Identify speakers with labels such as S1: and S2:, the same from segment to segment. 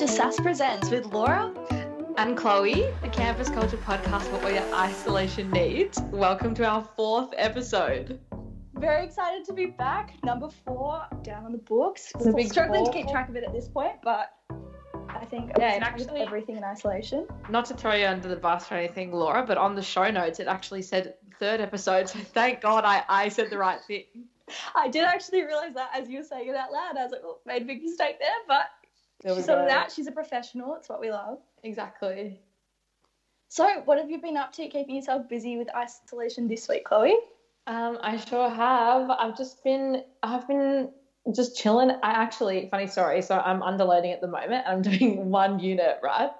S1: to SAS Presents with Laura
S2: and Chloe, the campus culture podcast for all your isolation needs. Welcome to our fourth episode.
S1: Very excited to be back. Number four down on the books.
S2: It's big
S1: struggling to keep track of it at this point, but I think
S2: Yeah, and actually-
S1: everything in isolation.
S2: Not to throw you under the bus or anything, Laura, but on the show notes it actually said third episode, so thank God I, I said the right thing.
S1: I did actually realize that as you were saying it out loud. I was like, oh, made a big mistake there, but
S2: There we
S1: she sorted
S2: go.
S1: it out. She's a professional. It's what we love.
S2: Exactly.
S1: So, what have you been up to keeping yourself busy with isolation this week, Chloe?
S2: Um, I sure have. I've just been, I've been just chilling. I actually, funny story. So I'm underloading at the moment. I'm doing one unit, right?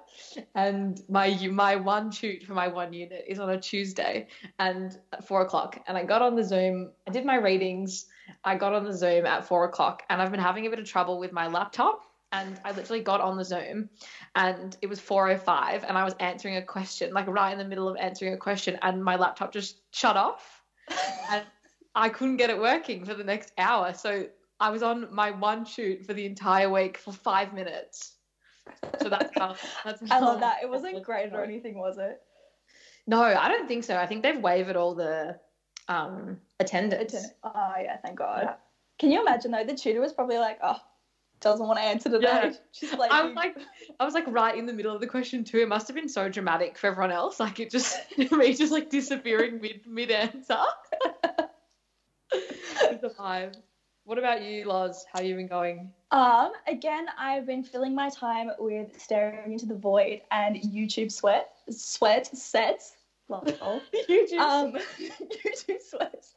S2: And my my one tute for my one unit is on a Tuesday and at four o'clock. And I got on the Zoom. I did my readings. I got on the Zoom at four o'clock, and I've been having a bit of trouble with my laptop. And I literally got on the Zoom, and it was 4:05, and I was answering a question, like right in the middle of answering a question, and my laptop just shut off and I couldn't get it working for the next hour. So I was on my one tute for the entire week for five minutes. So that's how. That's
S1: I love that. It wasn't great or anything, was it?
S2: No, I don't think so. I think they've waived all the um, attendance.
S1: Oh, yeah, thank God.
S2: Yeah.
S1: Can you imagine, though? The tutor was probably like, oh, doesn't want to answer today.
S2: Yeah.
S1: She's like,
S2: I was like, I was like right in the middle of the question too. It must have been so dramatic for everyone else. Like it just me just like disappearing mid mid answer. It's a vibe. What about you, Loz? How you been going?
S1: Um, again, I've been filling my time with staring into the void and YouTube sweat, sweat sets. Lol.
S2: YouTube.
S1: um, YouTube sweats.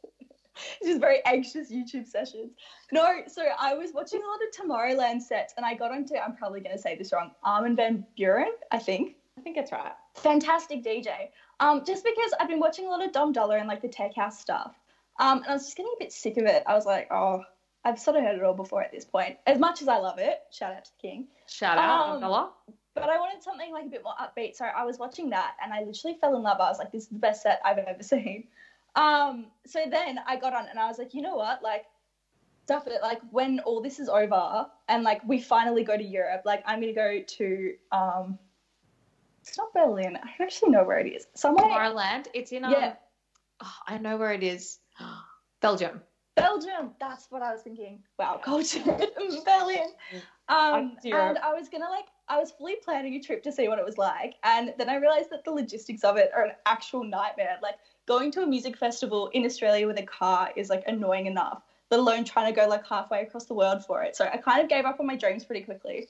S1: It's just very anxious YouTube sessions. No, so I was watching a lot of Tomorrowland sets, and I got onto. I'm probably going to say this wrong. Armin van Buuren, I think.
S2: I think it's right.
S1: Fantastic DJ. Um, just because I've been watching a lot of Dom Dolla and like the Tech House stuff. Um, and I was just getting a bit sick of it. I was like, oh, I've sort of heard it all before at this point. As much as I love it, shout out to the King.
S2: Shout out,
S1: Um. But I wanted something like a bit more upbeat. So I was watching that and I literally fell in love. I was like, this is the best set I've ever seen. Um, so then I got on and I was like, you know what? Like, stuff it. Like, when all this is over and like we finally go to Europe, like, I'm going to go to, um, it's not Berlin. I don't actually know where it is. Somewhere.
S2: Tomorrowland. It's in um,
S1: Yeah.
S2: oh, I know where it is. Belgium.
S1: Belgium. That's what I was thinking. Wow, culture. Berlin. Um,
S2: Back to Europe.
S1: and I was gonna like, I was fully planning a trip to see what it was like, and then I realized that the logistics of it are an actual nightmare. Like going to a music festival in Australia with a car is like annoying enough, let alone trying to go like halfway across the world for it. So I kind of gave up on my dreams pretty quickly.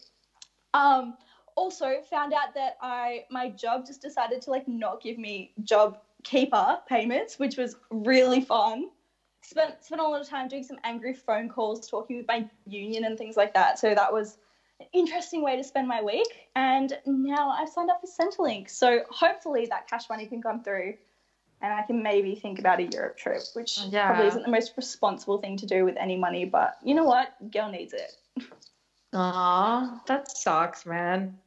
S1: Um, also found out that I my job just decided to like not give me job keeper payments, which was really fun. Spent spent a lot of time doing some angry phone calls, talking with my union and things like that. So that was an interesting way to spend my week. And now I've signed up for Centrelink. So hopefully that cash money can come through and I can maybe think about a Europe trip, which
S2: Yeah.
S1: probably isn't the most responsible thing to do with any money, but you know what? Girl needs it.
S2: Aw, that sucks, man.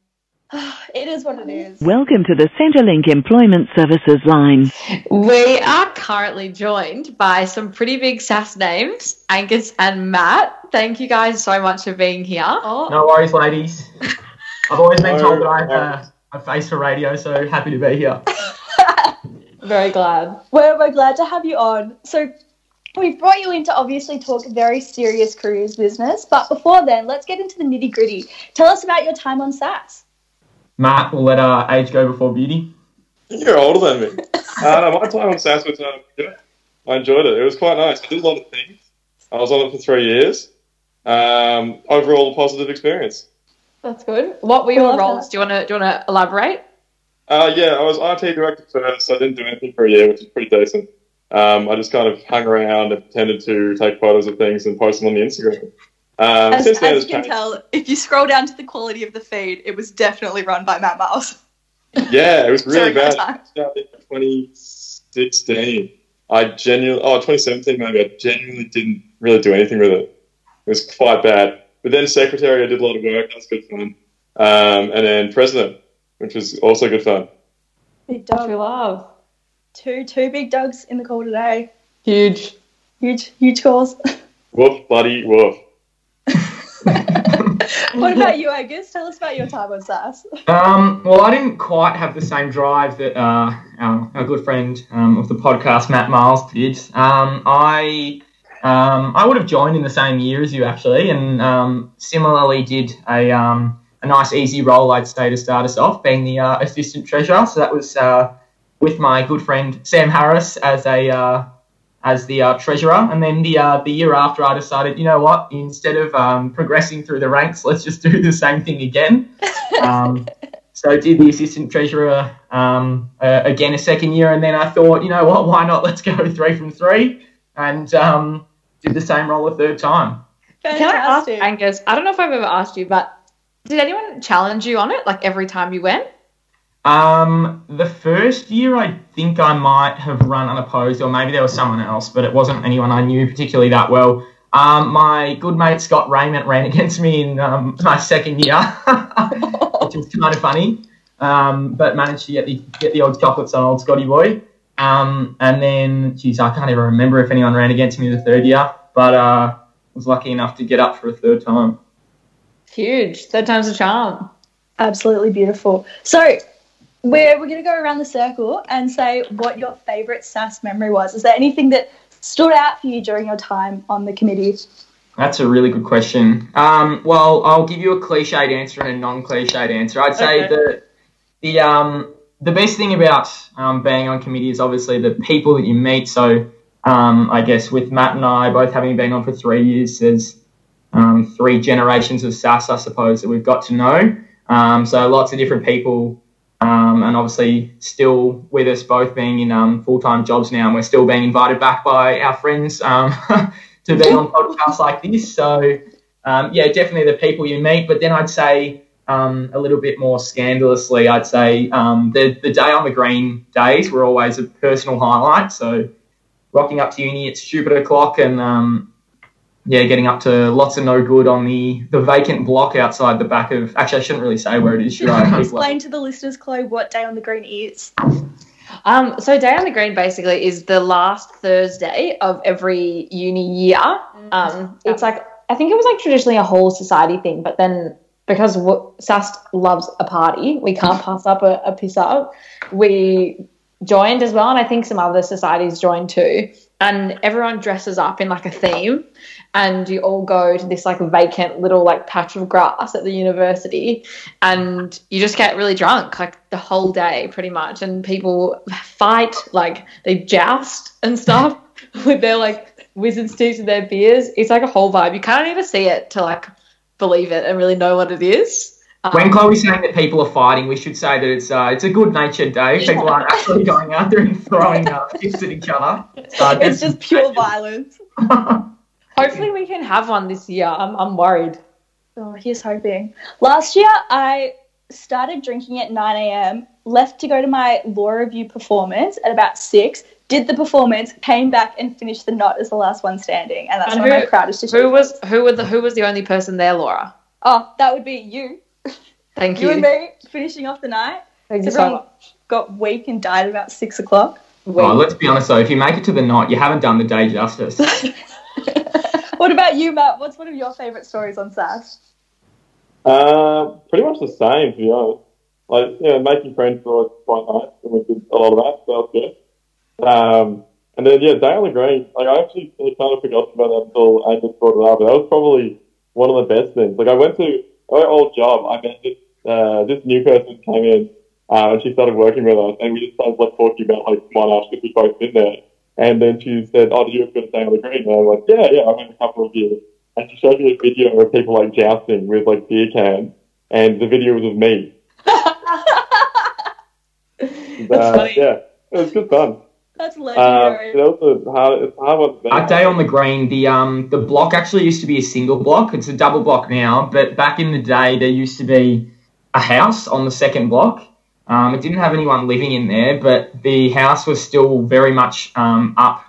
S1: it is what it is.
S3: Welcome to the Centrelink Employment Services line.
S2: We are currently joined by some pretty big SAS names, Angus and Matt. Thank you guys so much for being here. Oh,
S4: No worries, ladies. I've always been told that I have a, a face for radio, so happy to be here.
S2: very glad.
S1: We're, we're glad to have you on. So, we've brought you in to obviously talk very serious careers business, but before then, let's get into the nitty gritty. Tell us about your time on SAS.
S4: Matt, we'll let uh, age go before beauty.
S5: You're older than me. uh, no, my time on SAS was, um, yeah, I enjoyed it. It was quite nice. I did a lot of things. I was on it for three years. Um, overall, a positive experience.
S2: That's good. What were your roles?
S1: that.
S2: Do you want to do you want to elaborate?
S5: Uh, yeah, I was IT director first. So I didn't do anything for a year, which is pretty decent. Um, I just kind of hung around and pretended to take photos of things and post them on the Instagram. Um,
S1: As, as you can
S5: changed.
S1: tell, if you scroll down to the quality of the feed, it was definitely run by Matt Miles.
S5: Yeah, it was really bad.
S1: time.
S5: Yeah, I think 2016. I genuinely, oh, 2017 maybe. I genuinely didn't really do anything with it. It was quite bad. But then secretary, I did a lot of work. That was good fun. Um, and then president, which was also good fun.
S1: Big
S2: Which we love.
S1: Two, two big dogs in the call today.
S2: Huge.
S1: Huge, huge calls.
S5: Woof, bloody woof.
S1: What about you, Angus? Tell us about your time on SAS.
S4: Um, well, I didn't quite have the same drive that uh, our, our good friend um, of the podcast, Matt Miles, did. Um, I um, I would have joined in the same year as you actually, and um, similarly did a um, a nice easy role. I'd say to start us off, being the uh, assistant treasurer. So that was uh, with my good friend Sam Harris as a uh, as the uh, treasurer, and then the uh, the year after, I decided, you know what, instead of um, progressing through the ranks, let's just do the same thing again. Um, so I did the assistant treasurer um, uh, again a second year, and then I thought, you know what, why not? Let's go three from three, and um, did the same role a third time.
S2: Can I ask Angus? I don't know if I've ever asked you, but did anyone challenge you on it? Like every time you went?
S4: Um, the first year, I think I might have run unopposed, or maybe there was someone else, but it wasn't anyone I knew particularly that well. Um, my good mate Scott Raymond ran against me in um, my second year, which was kind of funny, um, but managed to get the get the old chocolates on old Scotty boy. Um, and then, geez, I can't even remember if anyone ran against me the third year, but uh, was lucky enough to get up for a third time.
S2: Huge. Third time's a charm.
S1: Absolutely beautiful. So we're we're gonna go around the circle and say what your favourite SAS memory was. Is there anything that stood out for you during your time on the committee?
S4: That's a really good question. Um, well, I'll give you a cliched answer and a non-cliched answer. I'd say
S1: Okay.
S4: the the um, the best thing about um, being on committee is obviously the people that you meet. So um, I guess with Matt and I both having been on for three years, there's um, three generations of SAS, I suppose, that we've got to know. Um, so lots of different people, um, and obviously still with us both being in um, full-time jobs now, and we're still being invited back by our friends um, to be on podcasts like this. So um, yeah, definitely the people you meet. But then I'd say a little bit more scandalously, I'd say the the day on the green days were always a personal highlight. So rocking up to uni at stupid o'clock and yeah, getting up to lots of no good on the, the vacant block outside the back of. Actually, I shouldn't really say where it is, should I? People-
S1: Explain to the listeners, Chloe, what Day on the Green is.
S2: Um, so Day on the Green basically is the last Thursday of every uni year. Um, it's like I think it was like traditionally a whole society thing, but then because w- SAST loves a party, we can't pass up a, a piss up. We joined as well, and I think some other societies joined too. And everyone dresses up in like a theme, and you all go to this like vacant little like patch of grass at the university, and you just get really drunk like the whole day pretty much and people fight like they joust and stuff with their like wizard sticks and their beers it's like a whole vibe you can't even see it to like believe it and really know what it is um,
S4: When Chloe's saying that people are fighting, we should say that it's uh, it's a good natured day. People aren't actually going out there and throwing uh, fists at each other. Uh,
S1: It's just pure violence.
S2: Hopefully we can have one this year i'm, I'm worried
S1: Oh, here's hoping. Last year, I started drinking at 9 a.m., left to go to my law revue performance at about 6, did the performance, came back and finished the knot as the last one standing. And that's
S2: And
S1: one of my
S2: who-
S1: proudest
S2: who was who was the who was the only person there laura
S1: Oh, that would be you.
S2: thank
S1: You
S2: you,
S1: and me finishing off the night.
S2: thank you so
S1: Everyone
S2: much
S1: got weak and died about 6 o'clock.
S4: Oh, let's be honest though, if you make it to the night, you haven't done the day justice.
S1: what about you, Matt? What's one of your favourite stories on SAS?
S5: Uh, pretty much the same, to be honest. Like, you know, making friends was quite nice, and we did a lot of that, so that was good. Um, and then, yeah, the Green, like, I actually kind of forgotten about that until Angus brought it up, but that was probably one of the best things. Like, I went to my old job, I met this, uh, this new person came in, uh, and she started working with us, and we just started, like, talking about, like, Monash, because we both been there. And then she said, oh, did you ever go to Day on the Green? And I'm like, yeah, yeah, I went a couple of years. And she showed me a video of people like jousting with like beer cans, and the video was of me.
S2: That's
S5: Uh,
S2: funny.
S5: Yeah, it was good fun.
S1: That's
S5: Um,
S1: legendary.
S5: it was a hard, it's a hard one. to.
S4: That day on the green, the um the block actually used to be a single block. It's a double block now, but back in the day there used to be a house on the second block. Um, it didn't have anyone living in there, but the house was still very much um, up,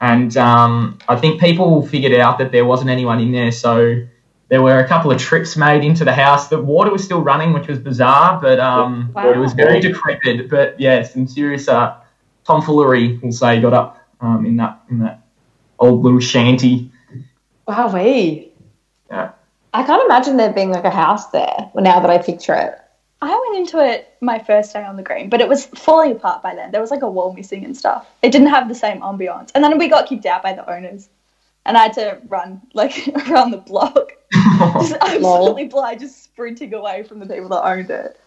S4: and um, I think people figured out that there wasn't anyone in there, so there were a couple of trips made into the house. The water was still running, which was bizarre, but um,
S2: Wow.
S4: it was very decrepit. But yeah, some serious uh, tomfoolery, we'll say, got up um, in that in that old little shanty.
S2: wow we I can't imagine there being like a house there. Now that I picture it.
S1: I went into it my first day on the green, but it was falling apart by then. There was like a wall missing and stuff. It didn't have the same ambiance. And then we got kicked out by the owners. And I had to run like around the block. Just absolutely blind, just sprinting away from the people that owned it.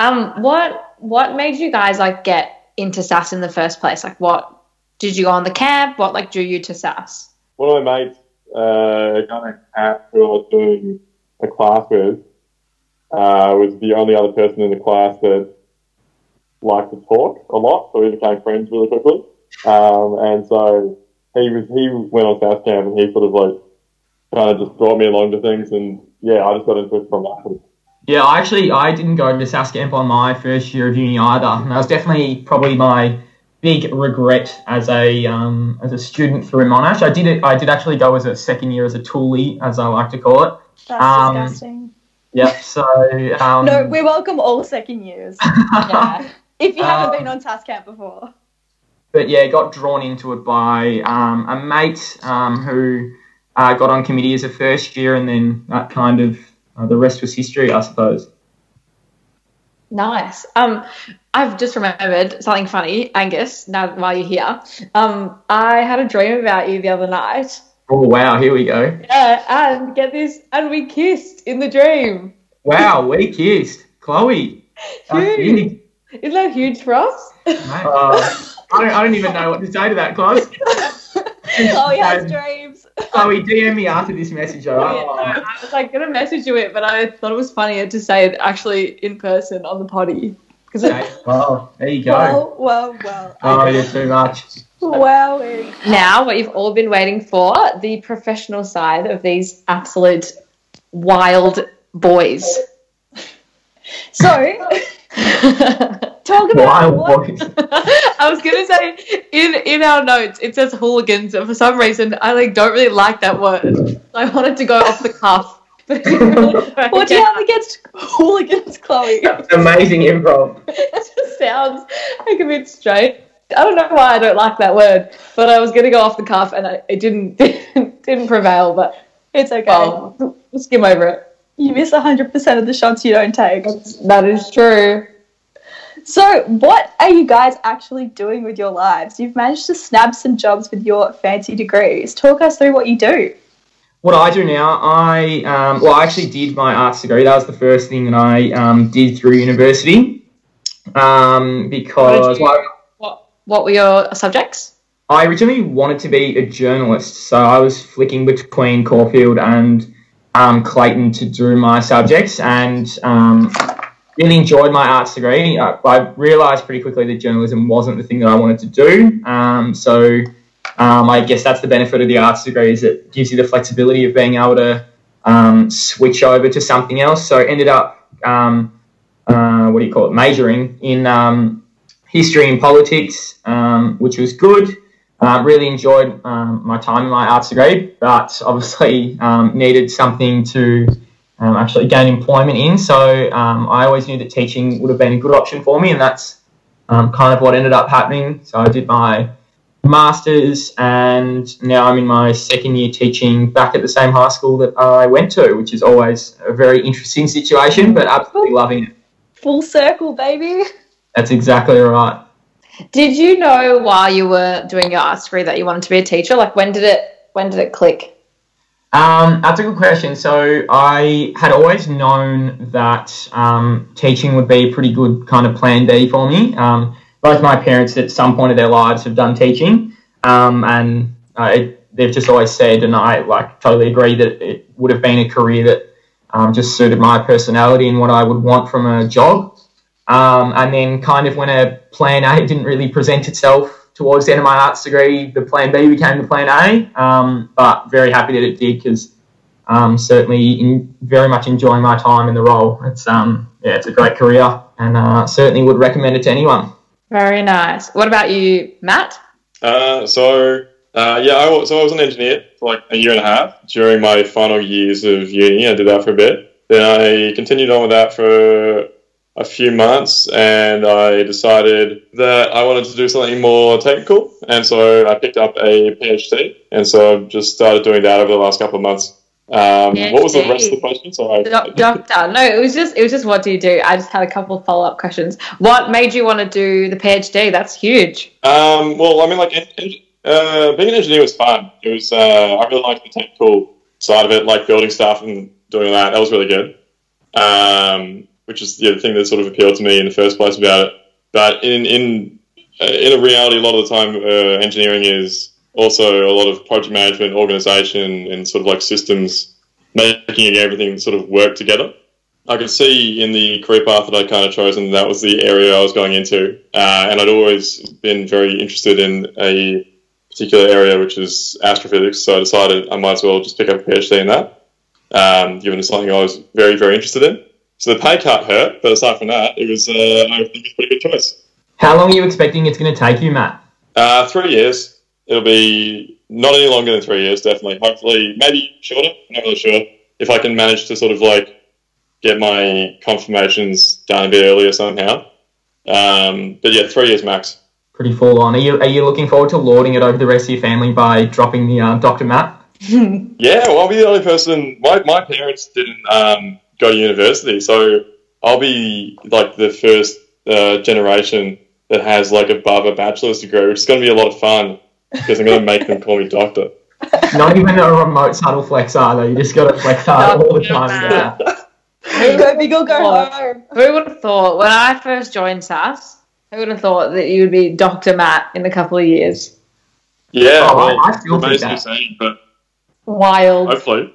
S2: Um, what what made you guys like get into SAS in the first place? Like, what did you go on the camp? What like drew you to SAS?
S5: One of my mates, uh, a guy named Pat, who I was doing a class with, uh, was the only other person in the class that liked to talk a lot, so we became friends really quickly. Um, and so he was he went on South camp and he sort of like kind of just brought me along to things, and yeah, I just got into it from that.
S4: Yeah, I actually I didn't go to South camp on my first year of uni either. And that was definitely probably my big regret as a um, as a student through Monash. I did it. I did actually go as a second year as a toolie, as I like to call it.
S1: That's
S4: Um,
S1: disgusting.
S4: Yep. So um,
S1: No, we welcome all second years.
S2: Yeah.
S1: If you haven't
S4: Um,
S1: been on task camp before.
S4: but yeah, got drawn into it by um, a mate um, who uh, got on committee as a first year, and then that kind of uh, the rest was history, I suppose.
S2: Nice. Um, I've just remembered something funny, Angus. Now while you're here, um, I had a dream about you the other night.
S4: Oh wow, here we go.
S2: Yeah, and get this, and we kissed in the dream.
S4: Wow, we kissed, Chloe.
S2: Huge. Isn't that huge for us?
S4: Uh, I don't, I don't even know what to say to that, Chloe.
S1: Chloe has dreams.
S4: Chloe, DM me after this message. all
S2: Yeah, no, I was like gonna message you it, but I thought it was funnier to say it actually in person on the potty because
S4: Okay, well, there you go.
S1: Well, well, well.
S4: oh, you're too much.
S1: Wow.
S2: now what you've all been waiting for the professional side of these absolute wild boys.
S1: So, talk about
S4: Wild
S1: what,
S4: boys.
S2: I was gonna say in in our notes it says hooligans, and for some reason I like don't really like that word. I wanted to go off the cuff. But it really
S1: what do you have against hooligans, Chloe?
S4: Amazing improv.
S2: it just sounds like a bit strange. I don't know why I don't like that word, but I was gonna go off the cuff and I, it didn't didn't prevail. But
S1: It's okay.
S2: well, we'll skim over it.
S1: You miss 100% of the shots you don't take.
S2: That is true.
S1: So, what are you guys actually doing with your lives? You've managed to snap some jobs with your fancy degrees. Talk us through what you do.
S4: What I do now, I um, well, I actually did my arts degree. That was the first thing that I um, did through university, um, because
S2: you- What what were your subjects?
S4: I originally wanted to be a journalist, so I was flicking between Caulfield and um, Clayton to do my subjects, and um, really enjoyed my arts degree. I, I realised pretty quickly that journalism wasn't the thing that I wanted to do. Um, so um, I guess that's the benefit of the arts degree is it gives you the flexibility of being able to um, switch over to something else. So I ended up um, uh, what do you call it, majoring in um, history and politics, um, which was good. Uh, really enjoyed my time in my arts degree, but obviously needed something to actually gain employment in. So I always knew that teaching would have been a good option for me, and that's kind of what ended up happening. So I did my masters, and now I'm in my second year teaching back at the same high school that I went to, which is always a very interesting situation, but absolutely loving it.
S1: Full circle, baby.
S4: That's exactly right.
S2: Did you know while you were doing your arts degree that you wanted to be a teacher? Like when did it when did it click?
S4: Um, that's a good question. So I had always known that um, teaching would be a pretty good kind of plan B for me. Um, both my parents at some point of their lives have done teaching, um, and uh, it, they've just always said, and I like totally agree that it would have been a career that um, just suited my personality and what I would want from a job. Um, and then, kind of when a plan A didn't really present itself towards the end of my arts degree, the plan B became the plan A. Um, but very happy that it did because um, certainly in, very much enjoying my time in the role. It's um, yeah, it's a great career, and uh, certainly would recommend it to anyone.
S2: Very nice. What about you, Matt?
S5: Uh, so uh, yeah, I so I was an engineer for like a year and a half during my final years of uni. I did that for a bit. Then I continued on with that for a few months, and I decided that I wanted to do something more technical, and so I picked up a PhD, and so I've just started doing that over the last couple of months. Um, what was the rest of the question? Sorry.
S2: Doc- Doctor, no, it was just it was just what do you do? I just had a couple of follow up questions. What made you want to do the PhD? That's huge.
S5: Um, well, I mean, like, uh, being an engineer was fun. It was, uh, I really liked the technical side of it, like building stuff and doing that. That was really good. Um, which is yeah, the thing that sort of appealed to me in the first place about it. But in in uh, in a reality, a lot of the time, uh, engineering is also a lot of project management, organization, and sort of like systems, making everything sort of work together. I could see in the career path that I'd kind of chosen that was the area I was going into, uh, and I'd always been very interested in a particular area, which is astrophysics. So I decided I might as well just pick up a PhD in that, um, given it's something I was very, very interested in. So the pay cut hurt, but aside from that, it was uh, I think it's a pretty good choice.
S4: How long are you expecting it's going to take you, Matt?
S5: Uh, three years. It'll be not any longer than three years, definitely. Hopefully, maybe shorter. I'm not really sure. If I can manage to sort of like get my confirmations done a bit earlier somehow. Um, but yeah, three years max.
S4: Pretty full on. Are you are you looking forward to lording it over the rest of your family by dropping the uh, Dr. Matt?
S5: Yeah, well, I'll be the only person. My, my parents didn't um, go to university, so I'll be like the first uh, generation that has like above a bachelor's degree, which is going to be a lot of fun because I'm going to make them call me doctor.
S4: Not even a remote subtle flex either. You just got to flex hard all the time.
S2: Matt.
S1: go big or go
S2: Oh.
S1: home.
S2: Who would have thought when I first joined SAS? Who would have thought that you would be Dr. Matt in a couple of years?
S5: Yeah,
S4: Oh, I-
S5: well,
S4: I still think
S5: remains to be
S4: that.
S5: seen, but
S2: Wild.
S5: hopefully.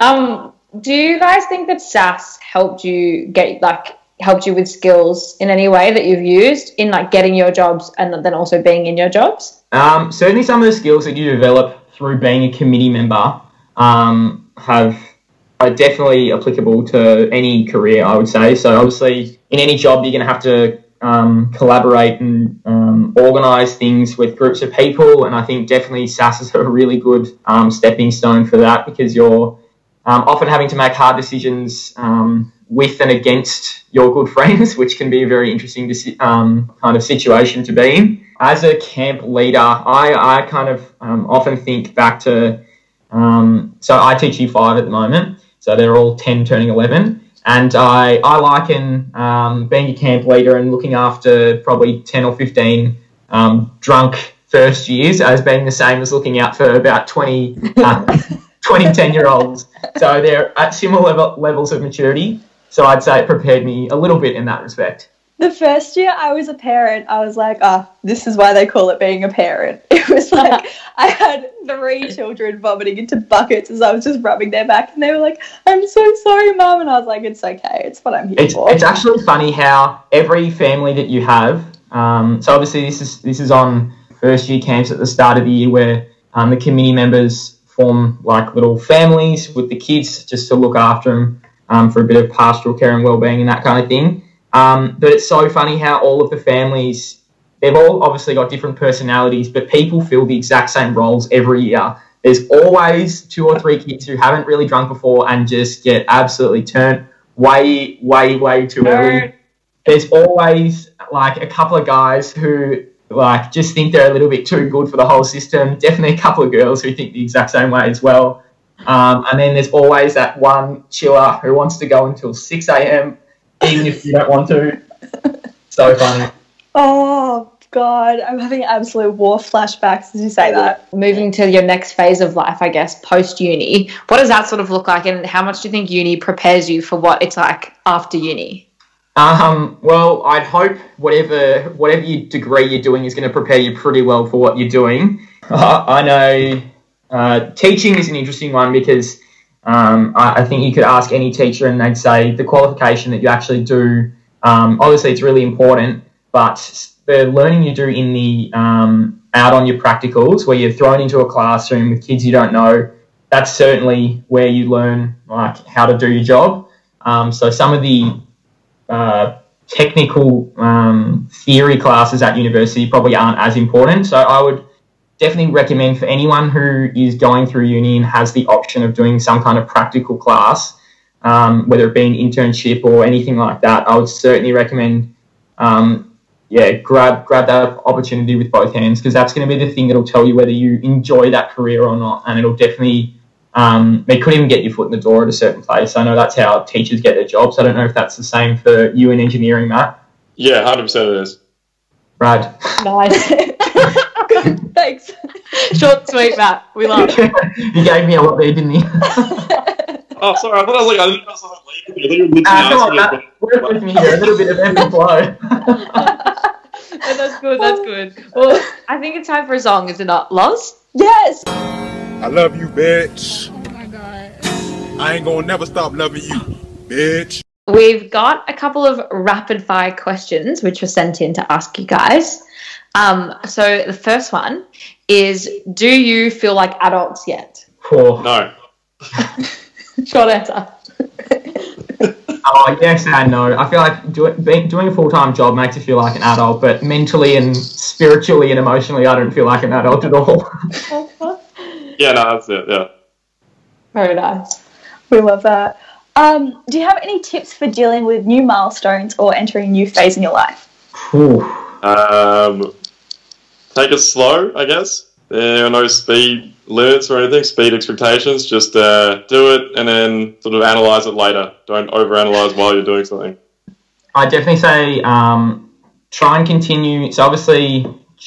S2: Um, do you guys think that SAS helped you get like helped you with skills in any way that you've used in like getting your jobs and then also being in your jobs?
S4: Um, certainly, some of the skills that you develop through being a committee member um, have are definitely applicable to any career. I would say. So, obviously, in any job, you're going to have to um, collaborate and um, organise things with groups of people. And I think definitely SAS is a really good um, stepping stone for that because you're um, often having to make hard decisions um, with and against your good friends, which can be a very interesting um, kind of situation to be in. As a camp leader, I, I kind of um, often think back to, um, so I teach year five at the moment, so they're all 10 turning 11. And I, I liken um, being a camp leader and looking after probably 10 or 15 um, drunk first years as being the same as looking out for about 20, uh, 20 10 year olds. So they're at similar level, levels of maturity. So I'd say it prepared me a little bit in that respect.
S1: The first year I was a parent, I was like, ah, this is why they call it being a parent. It was like I had three children vomiting into buckets as I was just rubbing their back, and they were like, I'm so sorry, mum. And I was like, it's okay, it's what I'm here
S4: It's,
S1: for.
S4: it's actually funny how every family that you have. Um, so obviously this is this is on first year camps at the start of the year where um, the committee members form like little families with the kids just to look after them um, for a bit of pastoral care and well-being and that kind of thing. Um, but it's so funny how all of the families they've all obviously got different personalities, but people fill the exact same roles every year. There's always two or three kids who haven't really drunk before and just get absolutely turned way, way, way too early. There's always like a couple of guys who like just think they're a little bit too good for the whole system. Definitely a couple of girls who think the exact same way as well. Um, and then there's always that one chiller who wants to go until 6 a.m. even if you don't want to. So funny.
S1: oh God, I'm having absolute war flashbacks as you say that.
S2: Moving to your next phase of life, I guess, post uni. What does that sort of look like, and how much do you think uni prepares you for what it's like after uni?
S4: Um, well, I'd hope whatever whatever your degree you're doing is going to prepare you pretty well for what you're doing. Uh, I know uh, teaching is an interesting one because um, I, I think you could ask any teacher and they'd say the qualification that you actually do. Um, obviously, it's really important, but the learning you do in the um, out on your practicals, where you're thrown into a classroom with kids you don't know, that's certainly where you learn like how to do your job. Um, so some of the uh, technical um, theory classes at university probably aren't as important. So I would definitely recommend for anyone who is going through uni and has the option of doing some kind of practical class, um, whether it be an internship or anything like that, I would certainly recommend, um, yeah, grab grab that opportunity with both hands because that's going to be the thing that'll tell you whether you enjoy that career or not, and it'll definitely um, they couldn't even get your foot in the door at a certain place. I know that's how teachers get their jobs. I don't know if that's the same for you in engineering, Matt.
S5: Yeah, hundred percent it is.
S4: Right.
S2: Nice.
S1: Good, thanks.
S2: Short, sweet, Matt. We love.
S4: he gave me a lot there, didn't he?
S5: Oh, sorry. I thought I was like, I didn't know I was like, leaving. I thought you were literally
S4: Ah, come on, Matt. Work with me here. A little bit of ebb and flow.
S2: No, that's good. That's good. Well, I think it's time for a song, is it not, Loz?
S1: Yes.
S6: I love you, bitch. Oh my god. I ain't gonna never stop loving you, bitch.
S2: We've got a couple of rapid fire questions which were sent in to ask you guys. Um, so the first one is: Do you feel like adults yet?
S4: Poor.
S5: No.
S2: Short answer.
S4: Oh, yes and no. I feel like do, being, doing a full time job makes you feel like an adult, but mentally and spiritually and emotionally, I don't feel like an adult at all.
S5: Yeah, no, that's it. Yeah.
S2: Very nice.
S1: We love that. Um, do you have any tips for dealing with new milestones or entering a new phase in your life?
S4: Ooh.
S5: Um, take it slow, I guess. There are no speed limits or anything, speed expectations. Just uh, do it and then sort of analyze it later. Don't overanalyze while you're doing something.
S4: I definitely say um, try and continue. So obviously,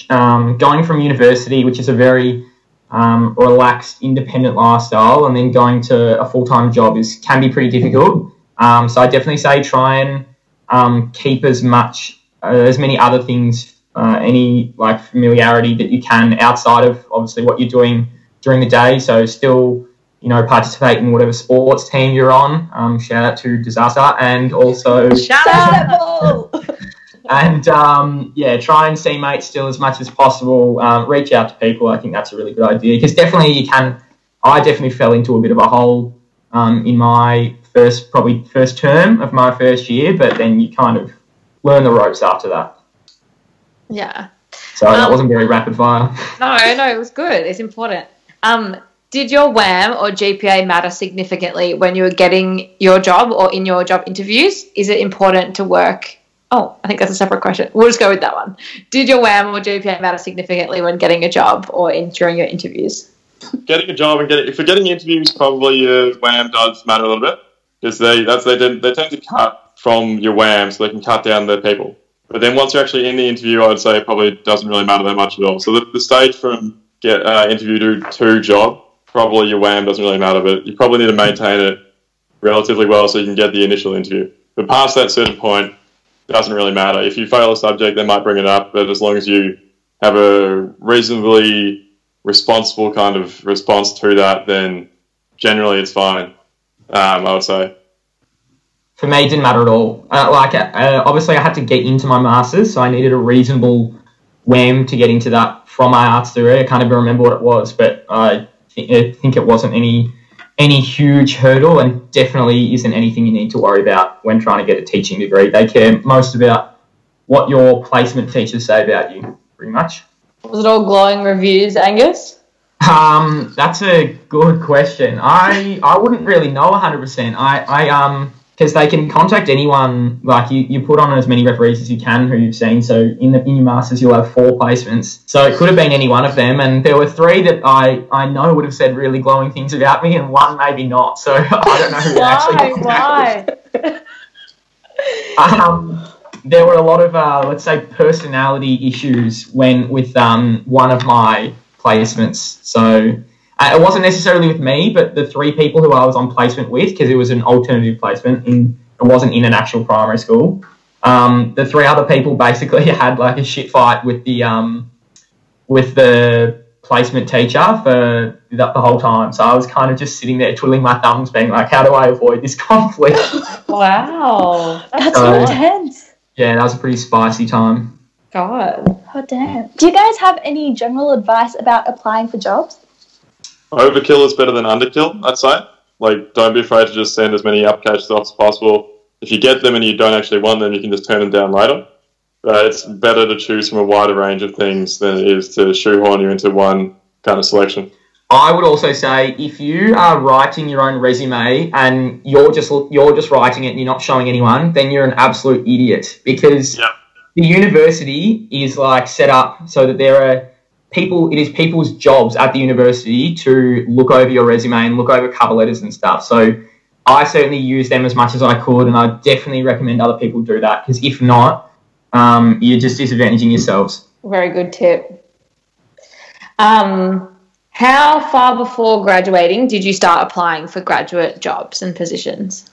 S4: um, going from university, which is a very um, relaxed, independent lifestyle, and then going to a full time job is can be pretty difficult. Um, so I definitely say try and um, keep as much, uh, as many other things, uh, any like familiarity that you can outside of obviously what you're doing during the day. So still, you know, participate in whatever sports team you're on. Um, shout out to Disaster, and also
S2: Shout
S1: out.
S4: and um, yeah, try and see mates still as much as possible. Um, reach out to people. I think that's a really good idea because definitely you can. I definitely fell into a bit of a hole um, in my first, probably first term of my first year, but then you kind of learn the ropes after that.
S2: Yeah.
S4: So that
S2: Um,
S4: wasn't very rapid fire.
S2: No, no, it was good. It's important. Um, did your WAM or GPA matter significantly when you were getting your job or in your job interviews? Is it important to work? Oh, I think that's a separate question. We'll just go with that one. Did your WAM or GPA matter significantly when getting a job or in, during your interviews?
S5: Getting a job and getting if you're getting interviews, probably your WAM does matter a little bit because they that's they tend, they tend to cut from your WAM so they can cut down their people. But then once you're actually in the interview, I would say it probably doesn't really matter that much at all. So the, the stage from get uh, interview to, to job, probably your WAM doesn't really matter, but you probably need to maintain it relatively well so you can get the initial interview. But past that certain point, it doesn't really matter. If you fail a subject, they might bring it up, but as long as you have a reasonably responsible kind of response to that, then generally it's fine. Um, I would say.
S4: For me, it didn't matter at all. Uh, like, uh, obviously, I had to get into my masters, so I needed a reasonable WAM to get into that from my arts degree. I can't even remember what it was, but I, th- I think it wasn't any any huge hurdle, and definitely isn't anything you need to worry about when trying to get a teaching degree. They care most about what your placement teachers say about you, pretty much.
S2: Was it all glowing reviews, Angus?
S4: Um, that's a good question. I I wouldn't really know 100%. I I um because they can contact anyone. Like you, you put on as many referees as you can who you've seen. So in the in your masters you'll have four placements. So it could have been any one of them. And there were three that I I know would have said really glowing things about me, and one maybe not. So I don't know who actually.
S2: Why?
S4: um, there were a lot of uh, let's say personality issues when with um, one of my placements. So uh, it wasn't necessarily with me, but the three people who I was on placement with, because it was an alternative placement in it wasn't in an actual primary school. Um, the three other people basically had like a shit fight with the um, with the placement teacher for the, the whole time. So I was kind of just sitting there twiddling my thumbs, being like, "How do I avoid this conflict?"
S2: Wow.
S1: That's
S4: So-
S1: so intense.
S4: yeah, that was a pretty spicy time.
S2: God.
S1: Oh damn. Do you guys have any general advice about applying for jobs?
S5: Overkill is better than underkill, I'd say. Like, don't be afraid to just send as many applications off as possible. If you get them and you don't actually want them, you can just turn them down later. But it's better to choose from a wider range of things than it is to shoehorn you into one kind of selection.
S4: I would also say if you are writing your own resume and you're just you're just writing it and you're not showing anyone, then you're an absolute idiot because
S5: Yeah.
S4: the university is like set up so that there are people it is people's jobs at the university to look over your resume and look over cover letters and stuff. So I certainly use them as much as I could, and I definitely recommend other people do that because if not, um, you're just disadvantaging yourselves.
S2: Very good tip. Um, how far before graduating did you start applying for graduate jobs and positions?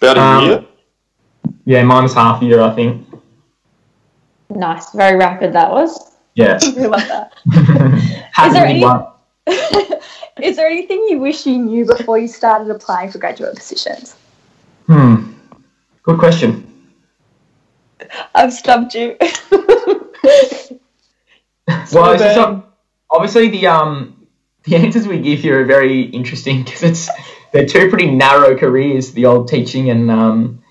S5: About a
S4: Um,
S5: year.
S4: Yeah, mine was half a year, I think.
S2: Nice, very rapid that was.
S4: Yeah.
S1: I love that.
S4: Had
S1: Is there any- Is there anything you wish you knew before you started applying for graduate positions?
S4: Hmm. Good question.
S1: I've stumped you.
S4: Well, it's just, obviously the um the answers we give here are very interesting because it's they're two pretty narrow careers, the old teaching and um,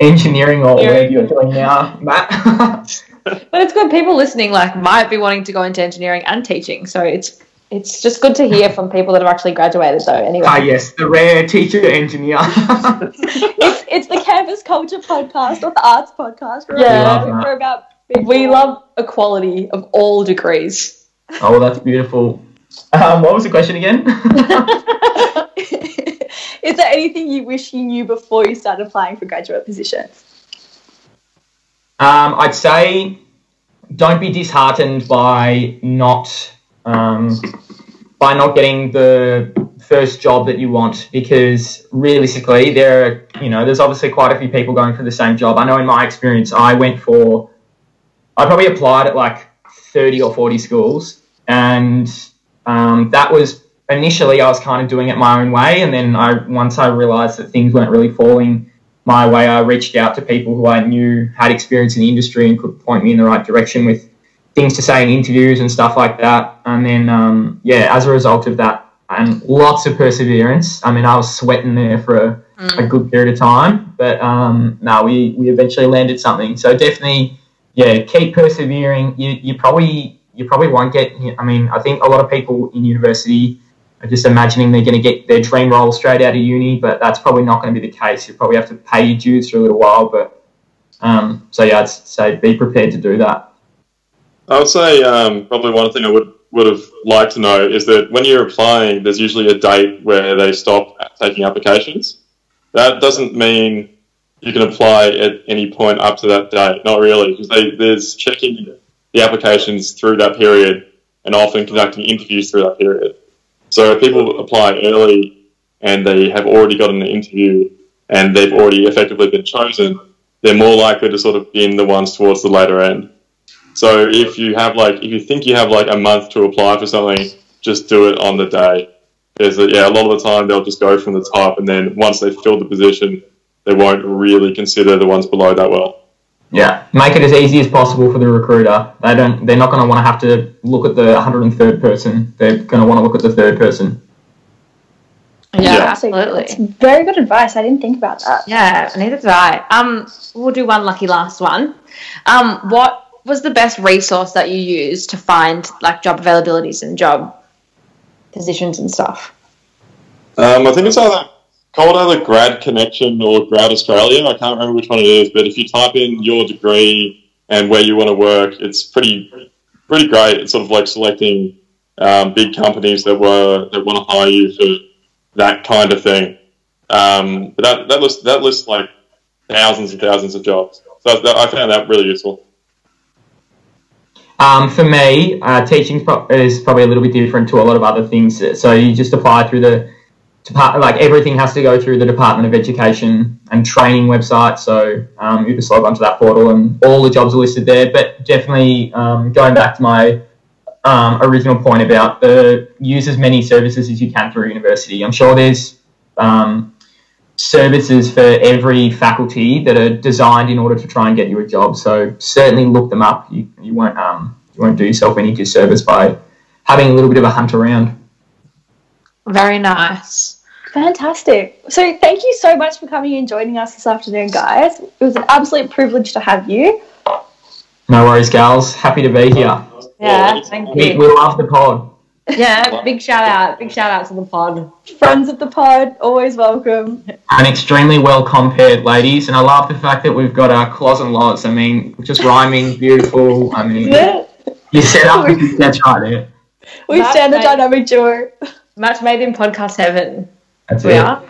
S4: engineering or whatever you're doing now, Matt.
S2: But it's good. People listening like might be wanting to go into engineering and teaching, so it's it's just good to hear from people that have actually graduated though. Anyway,
S4: ah, yes, the rare teacher engineer.
S1: it's it's the campus culture podcast or the arts podcast. We're,
S2: Yeah.
S1: about, we're about big
S2: we
S1: boys.
S2: love equality of all degrees.
S4: oh, well, that's beautiful. Um, what was the question again?
S1: Is there anything you wish you knew before you started applying for graduate positions?
S4: Um, I'd say don't be disheartened by not um, by not getting the first job that you want because realistically there are you know there's obviously quite a few people going for the same job. I know in my experience I went for I probably applied at like 30 or 40 schools and um, that was initially I was kind of doing it my own way and then I once I realized that things weren't really falling my way, I reached out to people who I knew had experience in the industry and could point me in the right direction with things to say in interviews and stuff like that. And then, um, yeah, as a result of that, and lots of perseverance. I mean, I was sweating there for a, a good period of time, but um, no, we, we eventually landed something. So definitely, yeah, keep persevering. You, you probably you probably won't get. I mean, I think a lot of people in university just imagining they're going to get their dream role straight out of uni, but that's probably not going to be the case. You probably have to pay your dues for a little while, but um, so yeah, I'd say be prepared to do that.
S5: I would say um, probably one thing I would would have liked to know is that when you're applying, there's usually a date where they stop taking applications. That doesn't mean you can apply at any point up to that date. Not really, because they, there's checking the applications through that period and often conducting interviews through that period. So if people apply early and they have already gotten an interview and they've already effectively been chosen, they're more likely to sort of be in the ones towards the later end. So if you have like, if you think you have like a month to apply for something, just do it on the day. Because yeah, a lot of the time they'll just go from the top, and then once they've filled the position, they won't really consider the ones below that well.
S4: Yeah, make it as easy as possible for the recruiter. They don't. They're not going to want to have to look at the 103rd person. They're going to want to look at the third person.
S2: Yeah,
S5: Yeah.
S2: absolutely.
S1: It's very good advice. I didn't think about that.
S2: Yeah, neither did I. Um, we'll do one lucky last one. Um, what was the best resource that you used to find like job availabilities and job positions and stuff?
S5: Um, I think it's either called either Grad Connection or Grad Australia. I can't remember which one it is, but if you type in your degree and where you want to work, it's pretty pretty great. It's sort of like selecting um, big companies that were that want to hire you for that kind of thing. Um, but that that lists that lists like thousands and thousands of jobs. So that, I found that really useful.
S4: Um, for me, uh, teaching is probably a little bit different to a lot of other things. So you just apply through the depart- like everything has to go through the Department of Education and Training website. So um, you just log onto that portal and all the jobs are listed there. But definitely um, going back to my um, original point about the use as many services as you can through university. I'm sure there's um, services for every faculty that are designed in order to try and get you a job. So certainly look them up. You, you won't um, you won't do yourself any disservice by having a little bit of a hunt around.
S2: Very nice.
S1: Fantastic. So thank you so much for coming and joining us this afternoon, guys. It was an absolute privilege to have you.
S4: No worries, gals. Happy to be here.
S2: Yeah, thank
S4: We,
S2: you.
S4: we love the pod.
S2: Yeah, big shout out, big shout out to the pod.
S1: Friends of the pod, always welcome.
S4: And extremely well compared, ladies. And I love the fact that we've got our claws and lots. I mean, just rhyming, beautiful. I mean,
S1: Yeah.
S4: You set up with this sketch right there.
S1: We
S2: That's
S1: stand the
S2: mate.
S1: dynamic duo.
S2: Match made in podcast heaven.
S4: That's
S2: We
S4: it.
S2: are.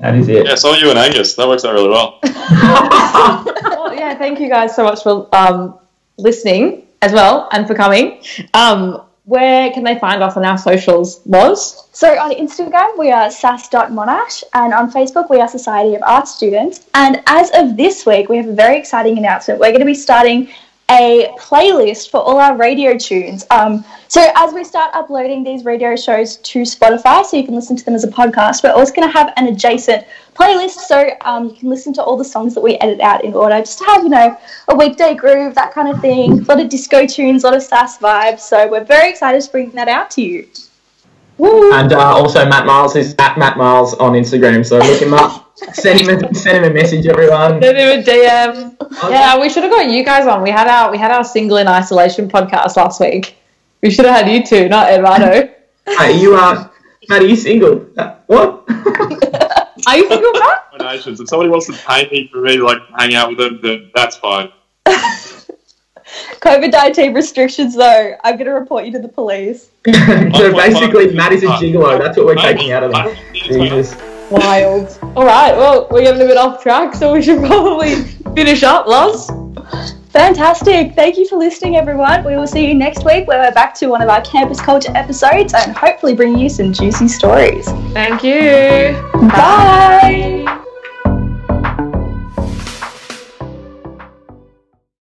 S4: That is it.
S5: Yeah, so you and Angus. That works out really well.
S2: well, yeah, thank you guys so much for um, listening as well and for coming. Um, where can they find us on our socials, Loz?
S1: So on Instagram, we are sas.monash, and on Facebook, we are Society of Art Students. And as of this week, we have a very exciting announcement. We're going to be starting a playlist for all our radio tunes. Um, so as we start uploading these radio shows to Spotify, so you can listen to them as a podcast, we're also going to have an adjacent playlist, so um, you can listen to all the songs that we edit out in order, just to have you know a weekday groove, that kind of thing. A lot of disco tunes, a lot of sass vibes. So we're very excited to bring that out to you. Woo!
S4: And uh, also Matt Miles is at Matt Miles on Instagram, so look him up. Send him a, send him a message, everyone.
S2: Send him a DM. Yeah, we should have got you guys on. We had our we had our single in isolation podcast last week. We should have had you two, not Eduardo.
S4: Hey, you are Matt, are you single? Uh, what?
S2: Are you single, Matt?
S5: Donations. If somebody wants to pay me for me to like hang out with them, then that's fine.
S1: COVID 19 restrictions, though. I'm going to report you to the police.
S4: so basically, Matt is a gigolo. That's what we're taking out of
S5: Mate,
S4: him.
S5: it's fine.
S4: Jesus.
S2: Wild. All right. Well, we're getting a bit off track, so we should probably finish up, Loz.
S1: Fantastic. Thank you for listening, everyone. We will see you next week where we're back to one of our campus culture episodes and hopefully bring you some juicy stories.
S2: Thank you.
S1: Bye.